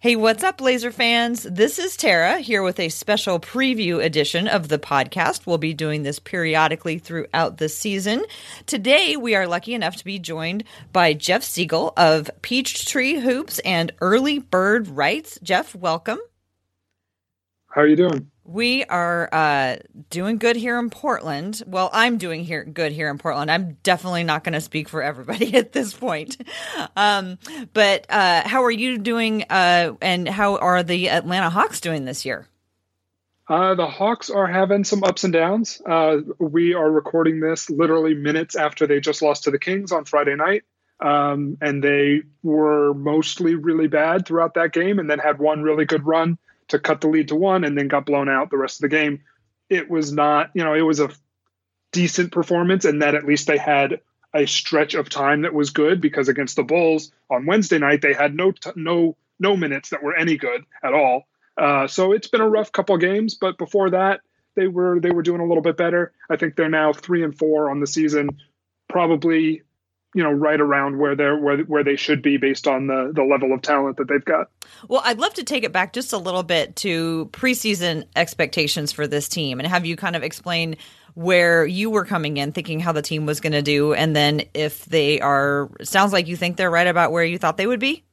Hey, what's up, Blazer fans? This is Tara here with a special preview edition of the podcast. We'll be doing this periodically throughout the season. Today, we are lucky enough to be joined by Jeff Siegel of Peachtree Hoops and Early Bird Rights. Jeff, welcome. How are you doing? We are uh, doing good here in Portland. Well, I'm doing here good here in Portland. I'm definitely not going to speak for everybody at this point. Um, but uh, how are you doing? Uh, and how are the Atlanta Hawks doing this year? Uh, the Hawks are having some ups and downs. Uh, we are recording this literally minutes after they just lost to the Kings on Friday night. Um, and they were mostly really bad throughout that game and then had one really good run to cut the lead to one and then got blown out the rest of the game. It was not, you know, it was a decent performance and that at least they had a stretch of time that was good because against the Bulls on Wednesday night they had no t- no no minutes that were any good at all. Uh, so it's been a rough couple games, but before that they were they were doing a little bit better. I think they're now three and four on the season, probably you know right around where they're where where they should be based on the the level of talent that they've got. Well, I'd love to take it back just a little bit to preseason expectations for this team and have you kind of explain where you were coming in thinking how the team was going to do and then if they are sounds like you think they're right about where you thought they would be?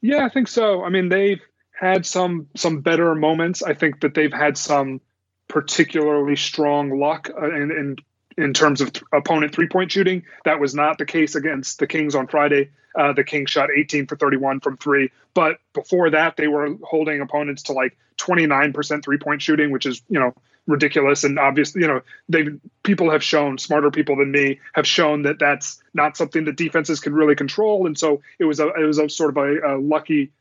Yeah, I think so. I mean, they've had some some better moments. I think that they've had some particularly strong luck uh, and, and in terms of th- opponent three point shooting. That was not the case against the Kings on Friday. Uh, the Kings shot 18 for 31 from three, but before that, they were holding opponents to like 29% three point shooting, which is you know ridiculous. And obviously, you know, they people have shown smarter people than me have shown that that's not something that defenses can really control. And so it was a it was a sort of a, a lucky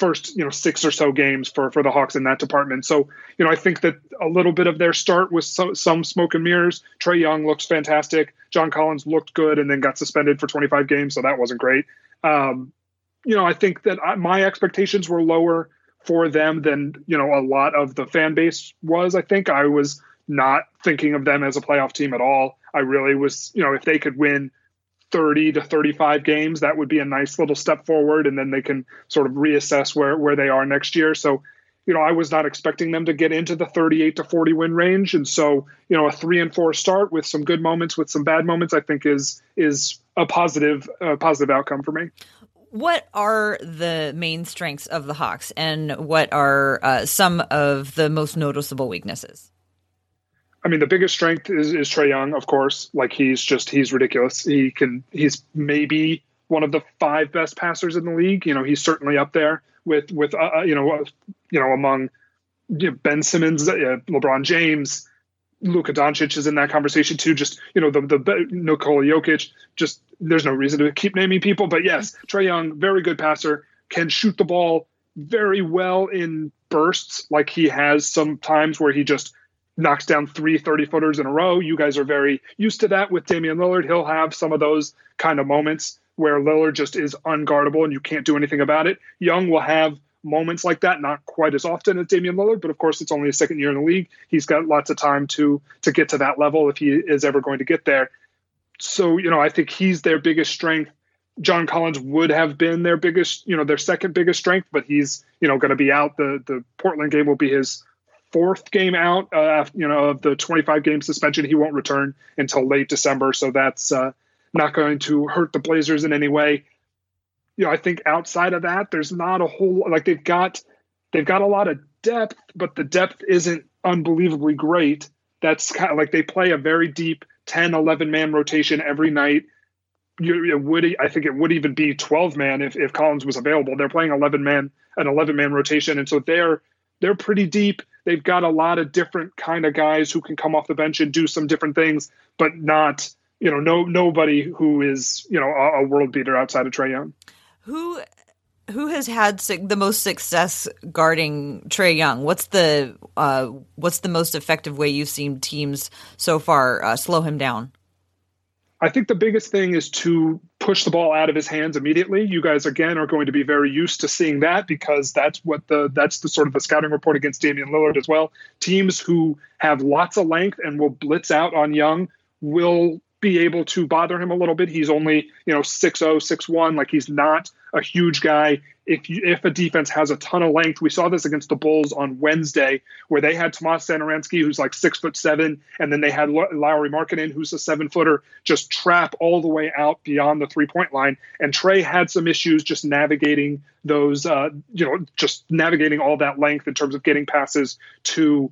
first you know six or so games for for the Hawks in that department. So you know I think that a little bit of their start was some, some smoke and mirrors. Trae Young looks fantastic. John Collins looked good and then got suspended for 25 games, so that wasn't great. Um, you know I think that I, my expectations were lower for them than you know a lot of the fan base was. I think I was not thinking of them as a playoff team at all. I really was you know if they could win 30 to 35 games, that would be a nice little step forward. And then they can sort of reassess where, where they are next year. So, you know, I was not expecting them to get into the 38 to 40 win range. And so, you know, a three and four start with some good moments, with some bad moments, I think is, is a positive, uh, positive outcome for me. What are the main strengths of the Hawks and what are uh, some of the most noticeable weaknesses? I mean, the biggest strength is, is Trae Young, of course. Like he's just he's ridiculous. He can he's maybe one of the five best passers in the league. You know, he's certainly up there with with uh, uh you know uh, you know among you know, Ben Simmons, uh, LeBron James, Luka Doncic is in that conversation too. Just you know the the Nikola Jokic. Just there's no reason to keep naming people, but yes, Trae Young, very good passer, can shoot the ball very well in bursts. Like he has some times where he just knocks down three 30 footers in a row. You guys are very used to that with Damian Lillard. He'll have some of those kind of moments where Lillard just is unguardable and you can't do anything about it. Young will have moments like that, not quite as often as Damian Lillard, but of course it's only a second year in the league. He's got lots of time to to get to that level if he is ever going to get there. So, you know, I think he's their biggest strength. John Collins would have been their biggest, you know, their second biggest strength, but he's, you know, going to be out. The the Portland game will be his fourth game out, uh, you know, of the 25 game suspension. He won't return until late December, so that's uh, not going to hurt the Blazers in any way. You know, I think outside of that, there's not a whole like they've got they've got a lot of depth, but the depth isn't unbelievably great. That's kind of like they play a very deep 10, 11 man rotation every night. You, it would I think it would even be 12 man if, if Collins was available. They're playing 11 man an 11 man rotation, and so they're they're pretty deep they've got a lot of different kind of guys who can come off the bench and do some different things, but not you know, no nobody who is you know a, a world beater outside of Trae Young. Who who has had the most success guarding Trae Young? What's the uh, what's the most effective way you've seen teams so far uh, slow him down? I think the biggest thing is to push the ball out of his hands immediately. You guys again are going to be very used to seeing that because that's what the that's the sort of the scouting report against Damian Lillard as well. Teams who have lots of length and will blitz out on Young will be able to bother him a little bit. He's only, you know, 6'0, 6'1, like he's not a huge guy. If you, if a defense has a ton of length, we saw this against the Bulls on Wednesday, where they had Tomas Satoransky, who's like six foot seven, and then they had Lauri Markkanen, who's a seven footer, just trap all the way out beyond the three point line. And Trae had some issues just navigating those, uh, you know, just navigating all that length in terms of getting passes to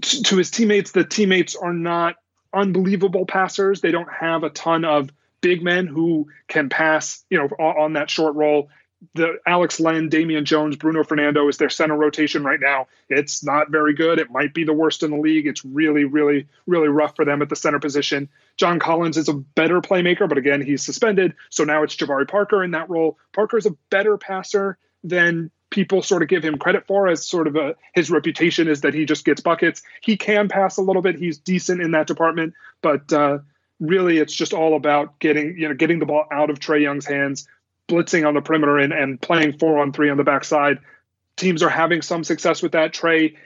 to his teammates. The teammates are not unbelievable passers. They don't have a ton of big men who can pass, you know, on that short roll. The Alex Len, Damian Jones, Bruno Fernando is their center rotation right now. It's not very good. It might be the worst in the league. It's really, really, really rough for them at the center position. John Collins is a better playmaker, but again, he's suspended. So now it's Jabari Parker in that role. Parker is a better passer than people sort of give him credit for as sort of a his reputation is that he just gets buckets. He can pass a little bit. He's decent in that department, but uh, really it's just all about getting you know getting the ball out of Trae Young's hands, blitzing on the perimeter and, and playing four on three on the backside. Teams are having some success with that. Trae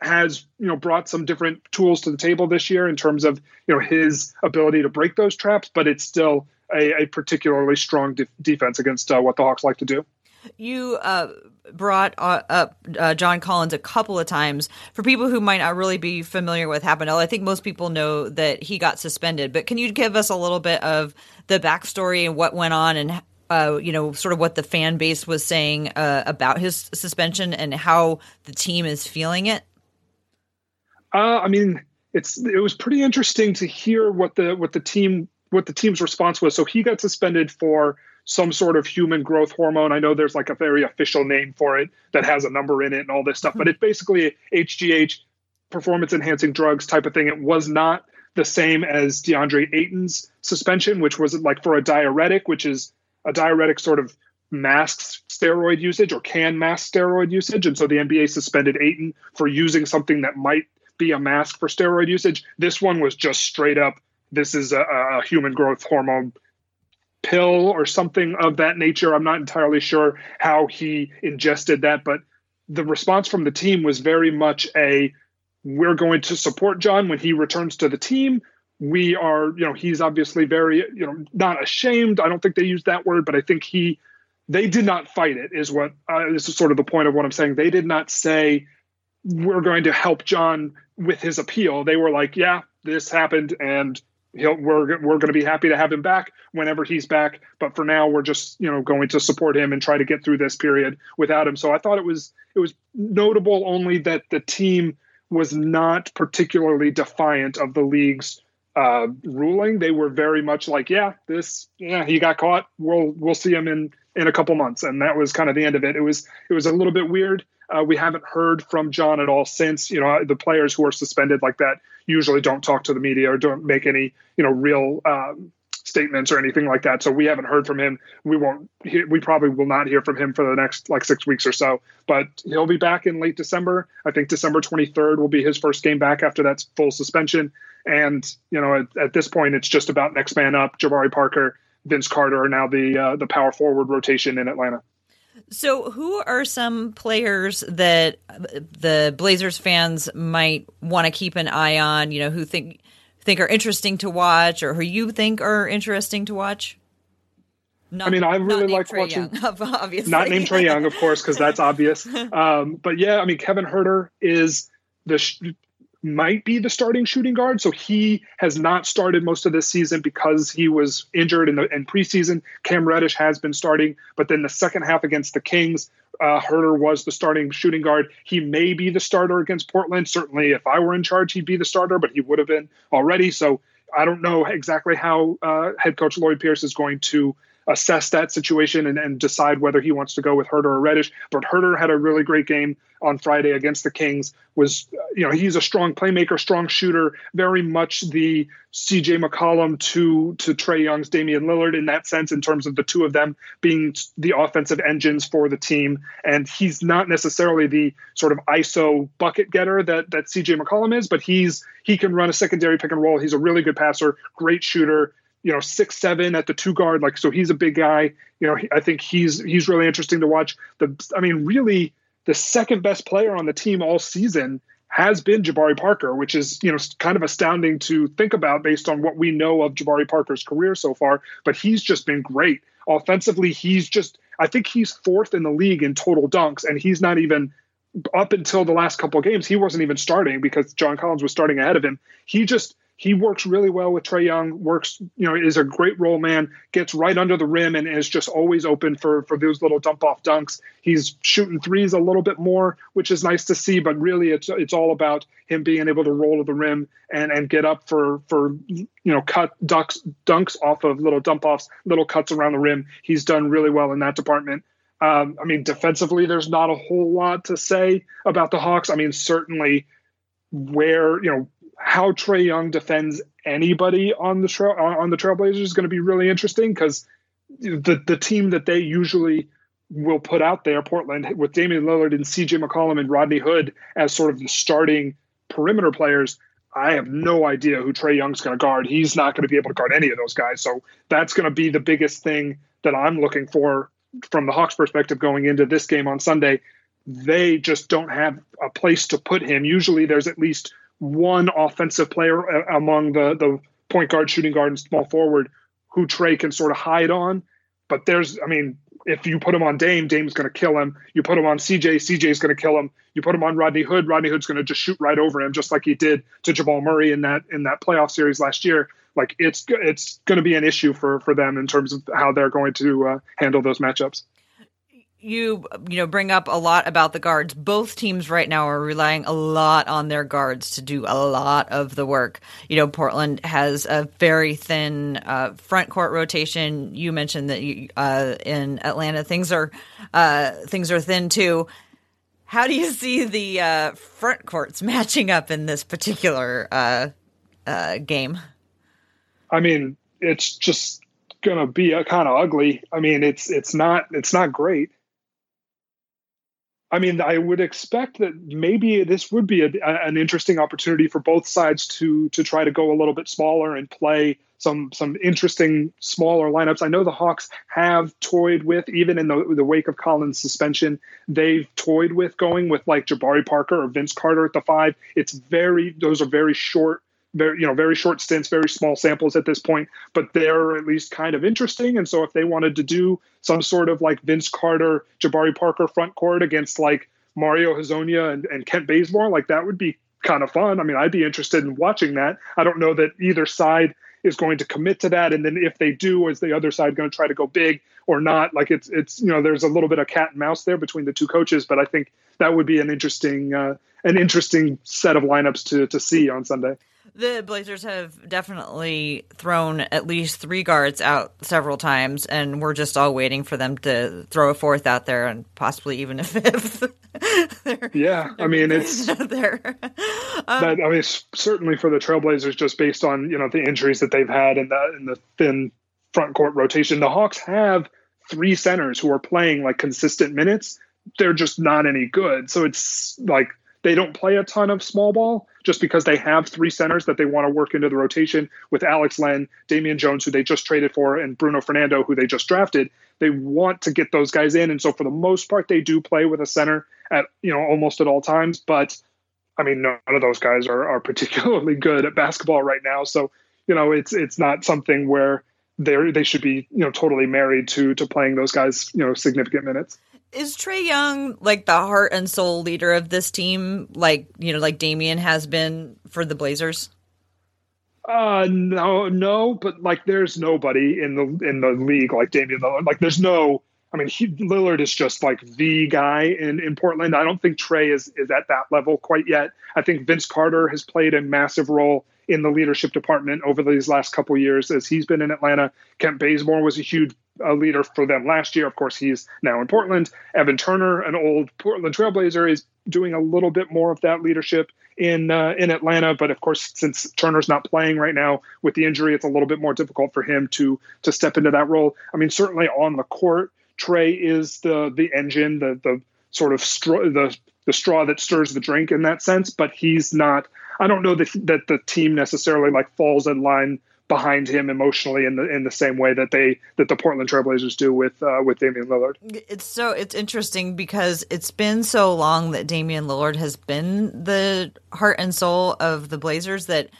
has you know brought some different tools to the table this year in terms of you know his ability to break those traps, but it's still a, a particularly strong de- defense against uh, what the Hawks like to do. You uh, brought uh, up uh, John Collins a couple of times. For people who might not really be familiar with happened, I think most people know that he got suspended. But can you give us a little bit of the backstory and what went on, and uh, you know, sort of what the fan base was saying uh, about his suspension and how the team is feeling it? I mean, it's it was pretty interesting to hear what the what the team what the team's response was. So he got suspended for some sort of human growth hormone. I know there's like a very official name for it that has a number in it and all this stuff, but mm-hmm. it's basically HGH, performance enhancing drugs type of thing. It was not the same as DeAndre Ayton's suspension, which was like for a diuretic, which is a diuretic sort of masks steroid usage or can mask steroid usage. And so the NBA suspended Ayton for using something that might be a mask for steroid usage. This one was just straight up. This is a, a human growth hormone pill or something of that nature. I'm not entirely sure how he ingested that, but the response from the team was very much a we're going to support John when he returns to the team. We are, you know, he's obviously very, you know, not ashamed. I don't think they used that word, but I think he, they did not fight it, is what, uh, this is sort of the point of what I'm saying. They did not say, we're going to help John with his appeal. They were like, yeah, this happened and he'll we're we're going to be happy to have him back whenever he's back. But for now we're just you know going to support him and try to get through this period without him. So i thought it was it was notable only that the team was not particularly defiant of the league's uh, ruling. They were very much like yeah this yeah he got caught. We'll we'll see him in in a couple months and that was kind of the end of it it was it was a little bit weird uh, we haven't heard from John at all since. You know, the players who are suspended like that usually don't talk to the media or don't make any, you know, real um, statements or anything like that. So we haven't heard from him. We won't. Hear, we probably will not hear from him for the next like six weeks or so. But he'll be back in late December. I think December 23rd will be his first game back after that full suspension. And you know, at, at this point, it's just about next man up. Jabari Parker, Vince Carter are now the uh, the power forward rotation in Atlanta. So, who are some players that the Blazers fans might want to keep an eye on? You know, who think think are interesting to watch, or who you think are interesting to watch? Not, I mean, I really like watching. Young, obviously, not named Trae Young, of course, because that's obvious. Um, but yeah, I mean, Kevin Huerter is the might be the starting shooting guard. So he has not started most of this season because he was injured in the in preseason. Cam Reddish has been starting, but then the second half against the Kings, uh, Huerter was the starting shooting guard. He may be the starter against Portland. Certainly, if I were in charge, he'd be the starter, but he would have been already. So I don't know exactly how uh, head coach Lloyd Pierce is going to assess that situation and, and decide whether he wants to go with Huerter or Reddish. But Huerter had a really great game on Friday against the Kings. Was you know he's a strong playmaker, strong shooter, very much the C.J. McCollum to to Trae Young's Damian Lillard in that sense, in terms of the two of them being the offensive engines for the team. And he's not necessarily the sort of ISO bucket getter that that C.J. McCollum is, but he's he can run a secondary pick and roll. He's a really good passer, great shooter you know six seven at the two guard like so he's a big guy. You know i think he's he's really interesting to watch. The i mean really the second best player on the team all season has been jabari parker which is you know kind of astounding to think about based on what we know of jabari parker's career so far but he's just been great. Offensively he's just i think he's fourth in the league in total dunks and he's not even up until the last couple of games he wasn't even starting because john collins was starting ahead of him. He just he works really well with Trae Young. Works, you know, is a great role man. Gets right under the rim and is just always open for for those little dump off dunks. He's shooting threes a little bit more, which is nice to see. But really, it's it's all about him being able to roll to the rim and and get up for for you know cut ducks dunks off of little dump offs, little cuts around the rim. He's done really well in that department. Um, I mean, defensively, there's not a whole lot to say about the Hawks. I mean, certainly where you know how Trae Young defends anybody on the trail on the Trailblazers is going to be really interesting because the the team that they usually will put out there, Portland, with Damian Lillard and C.J. McCollum and Rodney Hood as sort of the starting perimeter players. I have no idea who Trae Young's going to guard. He's not going to be able to guard any of those guys. So that's going to be the biggest thing that I'm looking for from the Hawks' perspective going into this game on Sunday. They just don't have a place to put him. Usually, there's at least one offensive player among the the point guard, shooting guard, and small forward who Trae can sort of hide on. But there's, I mean, if you put him on Dame, Dame's going to kill him. You put him on CJ, CJ's going to kill him. You put him on Rodney Hood, Rodney Hood's going to just shoot right over him, just like he did to Jamal Murray in that in that playoff series last year. Like it's it's going to be an issue for for them in terms of how they're going to uh, handle those matchups you you know bring up a lot about the guards. Both teams right now are relying a lot on their guards to do a lot of the work. You know, Portland has a very thin uh, front court rotation. You mentioned that you, uh, in Atlanta things are uh, things are thin too. How do you see the uh, front courts matching up in this particular uh, uh, game? I mean, it's just going to be kind of ugly. I mean, it's it's not it's not great. I mean, I would expect that maybe this would be a, an interesting opportunity for both sides to to try to go a little bit smaller and play some some interesting smaller lineups. I know the Hawks have toyed with even in the the wake of Collins' suspension, they've toyed with going with like Jabari Parker or Vince Carter at the five. It's very those are very short very you know very short stints very small samples at this point but they're at least kind of interesting. And so if they wanted to do some sort of like vince carter jabari parker front court against like mario Hezonja and, and kent bazemore like that would be kind of fun. I mean i'd be interested in watching that. I don't know that either side is going to commit to that. And then if they do is the other side going to try to go big or not? Like it's it's you know there's a little bit of cat and mouse there between the two coaches but i think that would be an interesting uh, an interesting set of lineups to to see on sunday the Blazers have definitely thrown at least three guards out several times, and we're just all waiting for them to throw a fourth out there and possibly even a fifth. yeah, I mean it's there. Um, that, I mean, certainly for the Trailblazers, just based on you know the injuries that they've had and the and the thin front court rotation, the Hawks have three centers who are playing like consistent minutes. They're just not any good. So it's like they don't play a ton of small ball just because they have three centers that they want to work into the rotation with Alex Len, Damian Jones, who they just traded for, and Bruno Fernando, who they just drafted. They want to get those guys in. And so for the most part, they do play with a center at, you know, almost at all times. But I mean, none of those guys are, are particularly good at basketball right now. So, you know, it's it's not something where they they should be, you know, totally married to to playing those guys, you know, significant minutes is Trae Young like the heart and soul leader of this team, like you know, like Damian has been for the Blazers? Uh, no, no, but like, there's nobody in the in the league like Damian Lillard. Like, there's no. I mean, he, Lillard is just like the guy in, in Portland. I don't think Trae is is at that level quite yet. I think Vince Carter has played a massive role in the leadership department over these last couple years as he's been in Atlanta. Kent Bazemore was a huge a leader for them last year. Of course, he's now in Portland. Evan Turner, an old Portland Trailblazer, is doing a little bit more of that leadership in uh, in Atlanta. But of course, since Turner's not playing right now with the injury, it's a little bit more difficult for him to to step into that role. I mean, certainly on the court, Trae is the the engine, the the sort of straw, the the straw that stirs the drink in that sense. But he's not. I don't know that that the team necessarily like falls in line behind him emotionally in the in the same way that they that the Portland Trailblazers do with uh, with Damian Lillard. It's so it's interesting because it's been so long that Damian Lillard has been the heart and soul of the Blazers that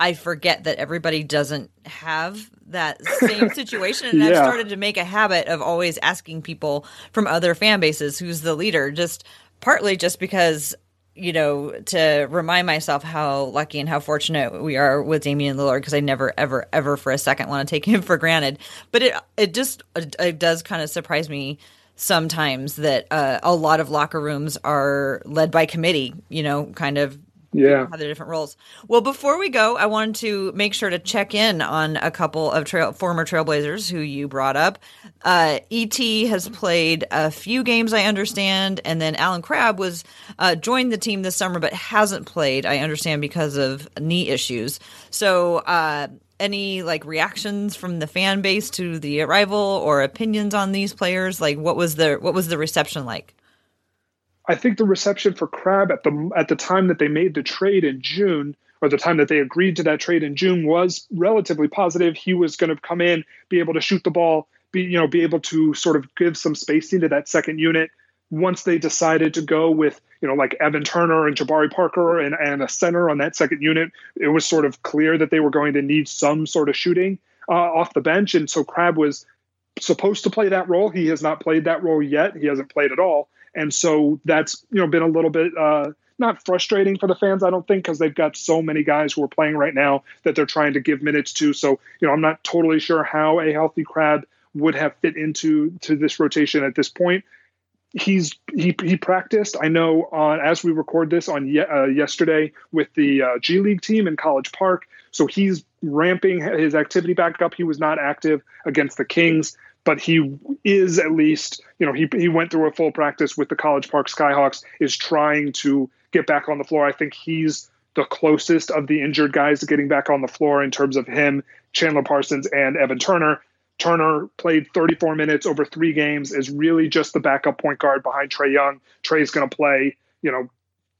I forget that everybody doesn't have that same situation. And yeah. I've started to make a habit of always asking people from other fan bases who's the leader, just partly just because you know, to remind myself how lucky and how fortunate we are with Damian Lillard because I never, ever, ever for a second want to take him for granted. But it it just it does kind of surprise me sometimes that uh, a lot of locker rooms are led by committee. You know, kind of yeah. have their different roles. Well before we go i wanted to make sure to check in on a couple of trail, former trailblazers who you brought up. Uh, et has played a few games i understand and then allen crabbe was uh, joined the team this summer but hasn't played i understand because of knee issues. So uh, any like reactions from the fan base to the arrival or opinions on these players? Like what was the what was the reception like I think the reception for Crabbe at the at the time that they made the trade in June, or the time that they agreed to that trade in June, was relatively positive. He was going to come in, be able to shoot the ball, be you know be able to sort of give some spacing to that second unit. Once they decided to go with you know like Evan Turner and Jabari Parker and, and a center on that second unit, it was sort of clear that they were going to need some sort of shooting uh, off the bench, and so Crabbe was supposed to play that role. He has not played that role yet. He hasn't played at all and so that's you know been a little bit uh, not frustrating for the fans, I don't think, because they've got so many guys who are playing right now that they're trying to give minutes to. So you know, I'm not totally sure how a healthy Crabbe would have fit into to this rotation at this point. He's he he practiced. I know on as we record this on ye- uh, yesterday with the uh, G League team in College Park. So he's ramping his activity back up. He was not active against the Kings but he is at least, you know, he, he went through a full practice with the College Park Skyhawks, is trying to get back on the floor. I think he's the closest of the injured guys to getting back on the floor in terms of him, Chandler Parsons, and Evan Turner. Turner played 34 minutes over three games, is really just the backup point guard behind Trae Young. Trae's going to play, you know,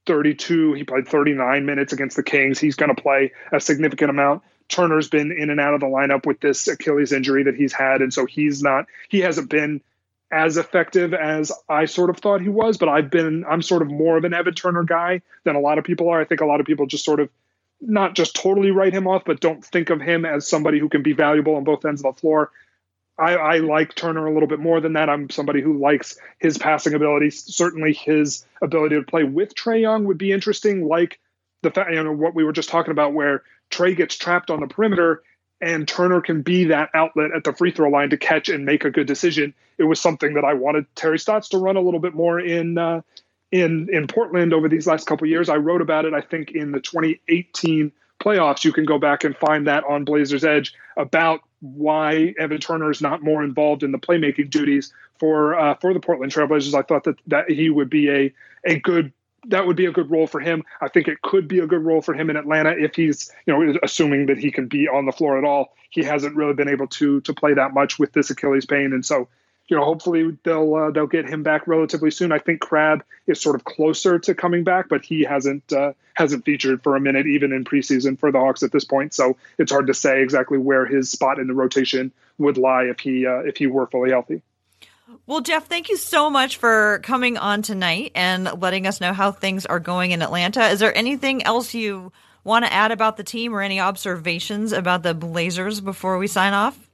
32. He played 39 minutes against the Kings. He's going to play a significant amount. Turner's been in and out of the lineup with this Achilles injury that he's had, and so he's not he hasn't been as effective as I sort of thought he was. But I've been I'm sort of more of an Evan Turner guy than a lot of people are. I think a lot of people just sort of not just totally write him off, but don't think of him as somebody who can be valuable on both ends of the floor. I, I like Turner a little bit more than that. I'm somebody who likes his passing ability. Certainly, his ability to play with Trae Young would be interesting. Like the fact, you know, what we were just talking about, where Trae gets trapped on the perimeter and Turner can be that outlet at the free throw line to catch and make a good decision. It was something that I wanted Terry Stotts to run a little bit more in uh, in in Portland over these last couple years. I wrote about it, I think, in the 2018 playoffs. You can go back and find that on Blazers Edge about why Evan Turner is not more involved in the playmaking duties for uh, for the Portland Trailblazers. I thought that that he would be a a good that would be a good role for him. I think it could be a good role for him in Atlanta if he's, you know, assuming that he can be on the floor at all. He hasn't really been able to to play that much with this Achilles pain, and so, you know, hopefully they'll uh, they'll get him back relatively soon. I think Crabbe is sort of closer to coming back, but he hasn't uh, hasn't featured for a minute even in preseason for the Hawks at this point. So it's hard to say exactly where his spot in the rotation would lie if he uh, if he were fully healthy. Well, Jeff, thank you so much for coming on tonight and letting us know how things are going in Atlanta. Is there anything else you want to add about the team or any observations about the Blazers before we sign off?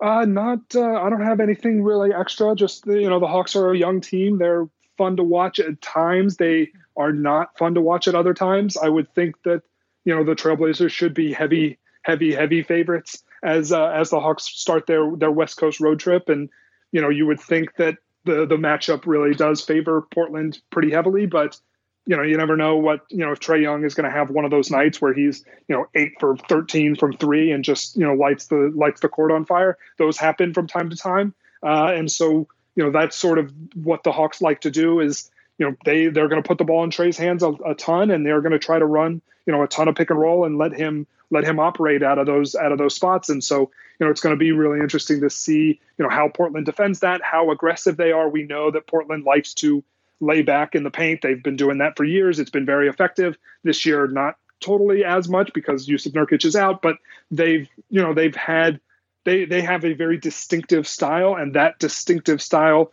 Uh, not. Uh, I don't have anything really extra. Just you know, the Hawks are a young team. They're fun to watch at times. They are not fun to watch at other times. I would think that you know the Trailblazers should be heavy, heavy, heavy favorites as uh, as the Hawks start their their West Coast road trip and you know, you would think that the the matchup really does favor Portland pretty heavily, but you know, you never know what, you know, if Trae Young is going to have one of those nights where he's, you know, eight for 13 from three and just, you know, lights the, lights the court on fire. Those happen from time to time. Uh, and so, you know, that's sort of what the Hawks like to do is, you know, they, they're going to put the ball in Trae's hands a, a ton and they're going to try to run, you know, a ton of pick and roll and let him, let him operate out of those, out of those spots. And so, you know, it's going to be really interesting to see, you know, how Portland defends that, how aggressive they are. We know that Portland likes to, lay back in the paint. They've been doing that for years. It's been very effective. This year, not totally as much because Jusuf Nurkic is out, but they've you know they've had they they have a very distinctive style, and that distinctive style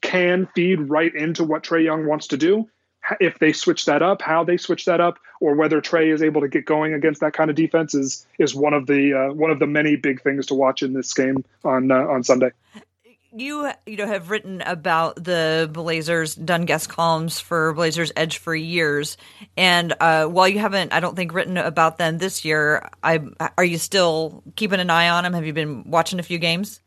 can feed right into what Trae Young wants to do. If they switch that up, how they switch that up, or whether Trae is able to get going against that kind of defense is is one of the uh, one of the many big things to watch in this game on uh, on Sunday you you know have written about the Blazers, done guest columns for Blazers Edge for years, and uh, while you haven't, I don't think written about them this year. I are you still keeping an eye on them? Have you been watching a few games?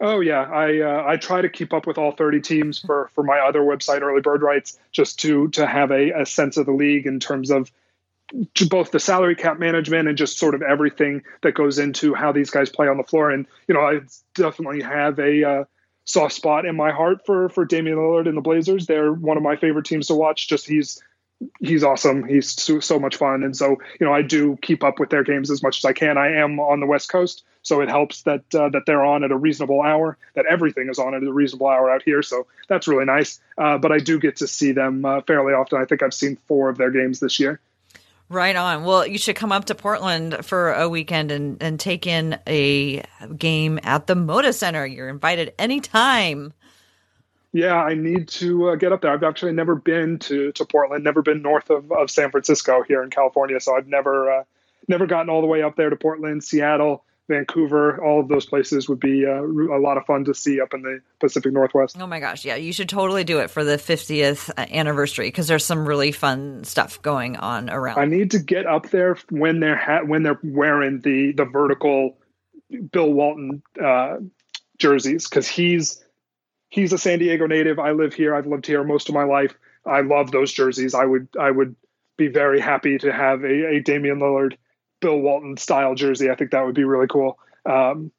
Oh yeah, I uh, I try to keep up with all 30 teams for for my other website, Early Bird Rights, just to to have a, a sense of the league in terms of both the salary cap management and just sort of everything that goes into how these guys play on the floor. And you know, I definitely have a uh, soft spot in my heart for for Damian Lillard and the Blazers. They're one of my favorite teams to watch. Just he's he's awesome. He's so, so, much fun, and so you know I do keep up with their games as much as I can. I am on the West Coast, so it helps that uh, that they're on at a reasonable hour. That everything is on at a reasonable hour out here, so that's really nice. Uh, but I do get to see them uh, fairly often. I think I've seen four of their games this year. Right on. Well, you should come up to Portland for a weekend and, and take in a game at the Moda Center. You're invited anytime. Yeah, I need to uh, get up there. I've actually never been to, to Portland, never been north of, of San Francisco here in California. So I've never uh, never gotten all the way up there to Portland, Seattle. Vancouver, all of those places would be uh, a lot of fun to see up in the Pacific Northwest. Oh my gosh, yeah, you should totally do it for the 50th anniversary because there's some really fun stuff going on around. I need to get up there when they're ha- when they're wearing the the vertical Bill Walton uh, jerseys because he's he's a San Diego native. I live here. I've lived here most of my life. I love those jerseys. I would I would be very happy to have a, a Damian Lillard Bill Walton style jersey. I think that would be really cool. Um,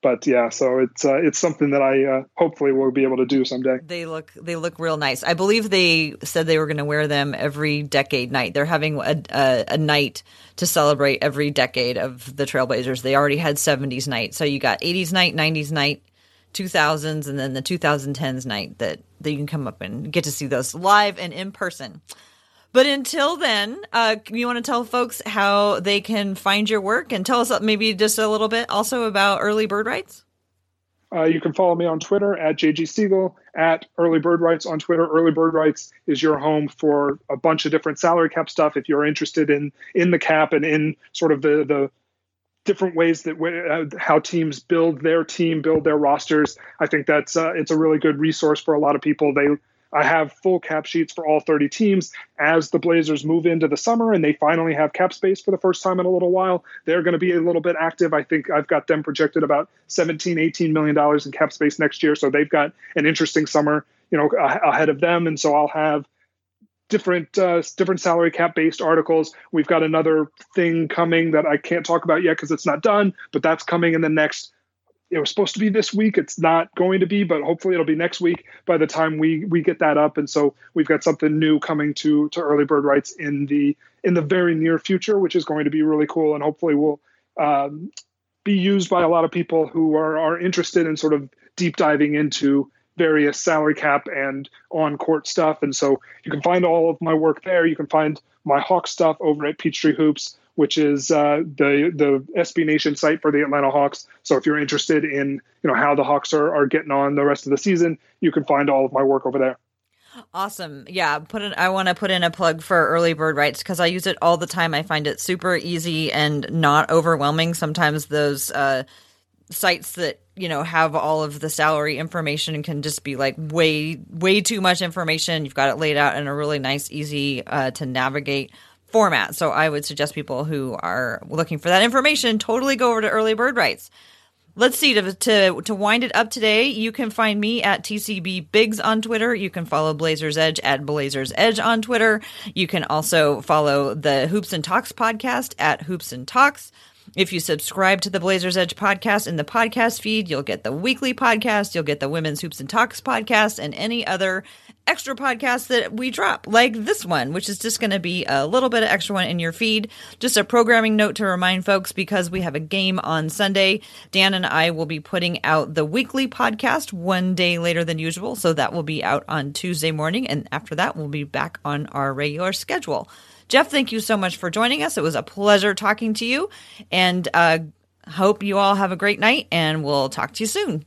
but yeah, so it's uh, it's something that I uh, hopefully will be able to do someday. They look they look real nice. I believe they said they were going to wear them every decade night. They're having a, a, a night to celebrate every decade of the Trailblazers. They already had 70s night, so you got 80s night, 90s night, 2000s, and then the 2010s night that that you can come up and get to see those live and in person. But until then, uh, you want to tell folks how they can find your work and tell us maybe just a little bit also about Early Bird Rights? Uh, you can follow me on Twitter at JG Siegel, at Early Bird Rights on Twitter. Early Bird Rights is your home for a bunch of different salary cap stuff. If you're interested in in the cap and in sort of the the different ways that uh, how teams build their team, build their rosters, I think that's uh, it's a really good resource for a lot of people. They I have full cap sheets for all 30 teams. As the Blazers move into the summer and they finally have cap space for the first time in a little while, they're going to be a little bit active. I think I've got them projected about 17, 18 million dollars in cap space next year. So they've got an interesting summer, you know, ahead of them. And so I'll have different uh, different salary cap based articles. We've got another thing coming that I can't talk about yet because it's not done, but that's coming in the next it was supposed to be this week. It's not going to be, but hopefully it'll be next week by the time we we get that up. And so we've got something new coming to to early bird rights in the in the very near future, which is going to be really cool and hopefully will um, be used by a lot of people who are are interested in sort of deep diving into various salary cap and on court stuff. And so you can find all of my work there. You can find my Hawk stuff over at Peachtree Hoops which is uh, the the SB Nation site for the Atlanta Hawks. So if you're interested in you know how the Hawks are, are getting on the rest of the season, you can find all of my work over there. Awesome. Yeah, put in I want to put in a plug for early bird rights cuz I use it all the time. I find it super easy and not overwhelming. Sometimes those uh, sites that, you know, have all of the salary information can just be like way way too much information. You've got it laid out in a really nice easy uh, to navigate format. So I would suggest people who are looking for that information totally go over to Early Bird Rights. Let's see to, to to wind it up today. You can find me at TCB Bigs on Twitter. You can follow Blazers Edge at Blazers Edge on Twitter. You can also follow the Hoops and Talks podcast at Hoops and Talks. If you subscribe to the Blazers Edge podcast in the podcast feed, you'll get the weekly podcast, you'll get the Women's Hoops and Talks podcast, and any other extra podcasts that we drop, like this one, which is just going to be a little bit of extra one in your feed. Just a programming note to remind folks because we have a game on Sunday. Dan and I will be putting out the weekly podcast one day later than usual. So that will be out on Tuesday morning. And after that, we'll be back on our regular schedule. Jeff, thank you so much for joining us. It was a pleasure talking to you and uh, hope you all have a great night and we'll talk to you soon.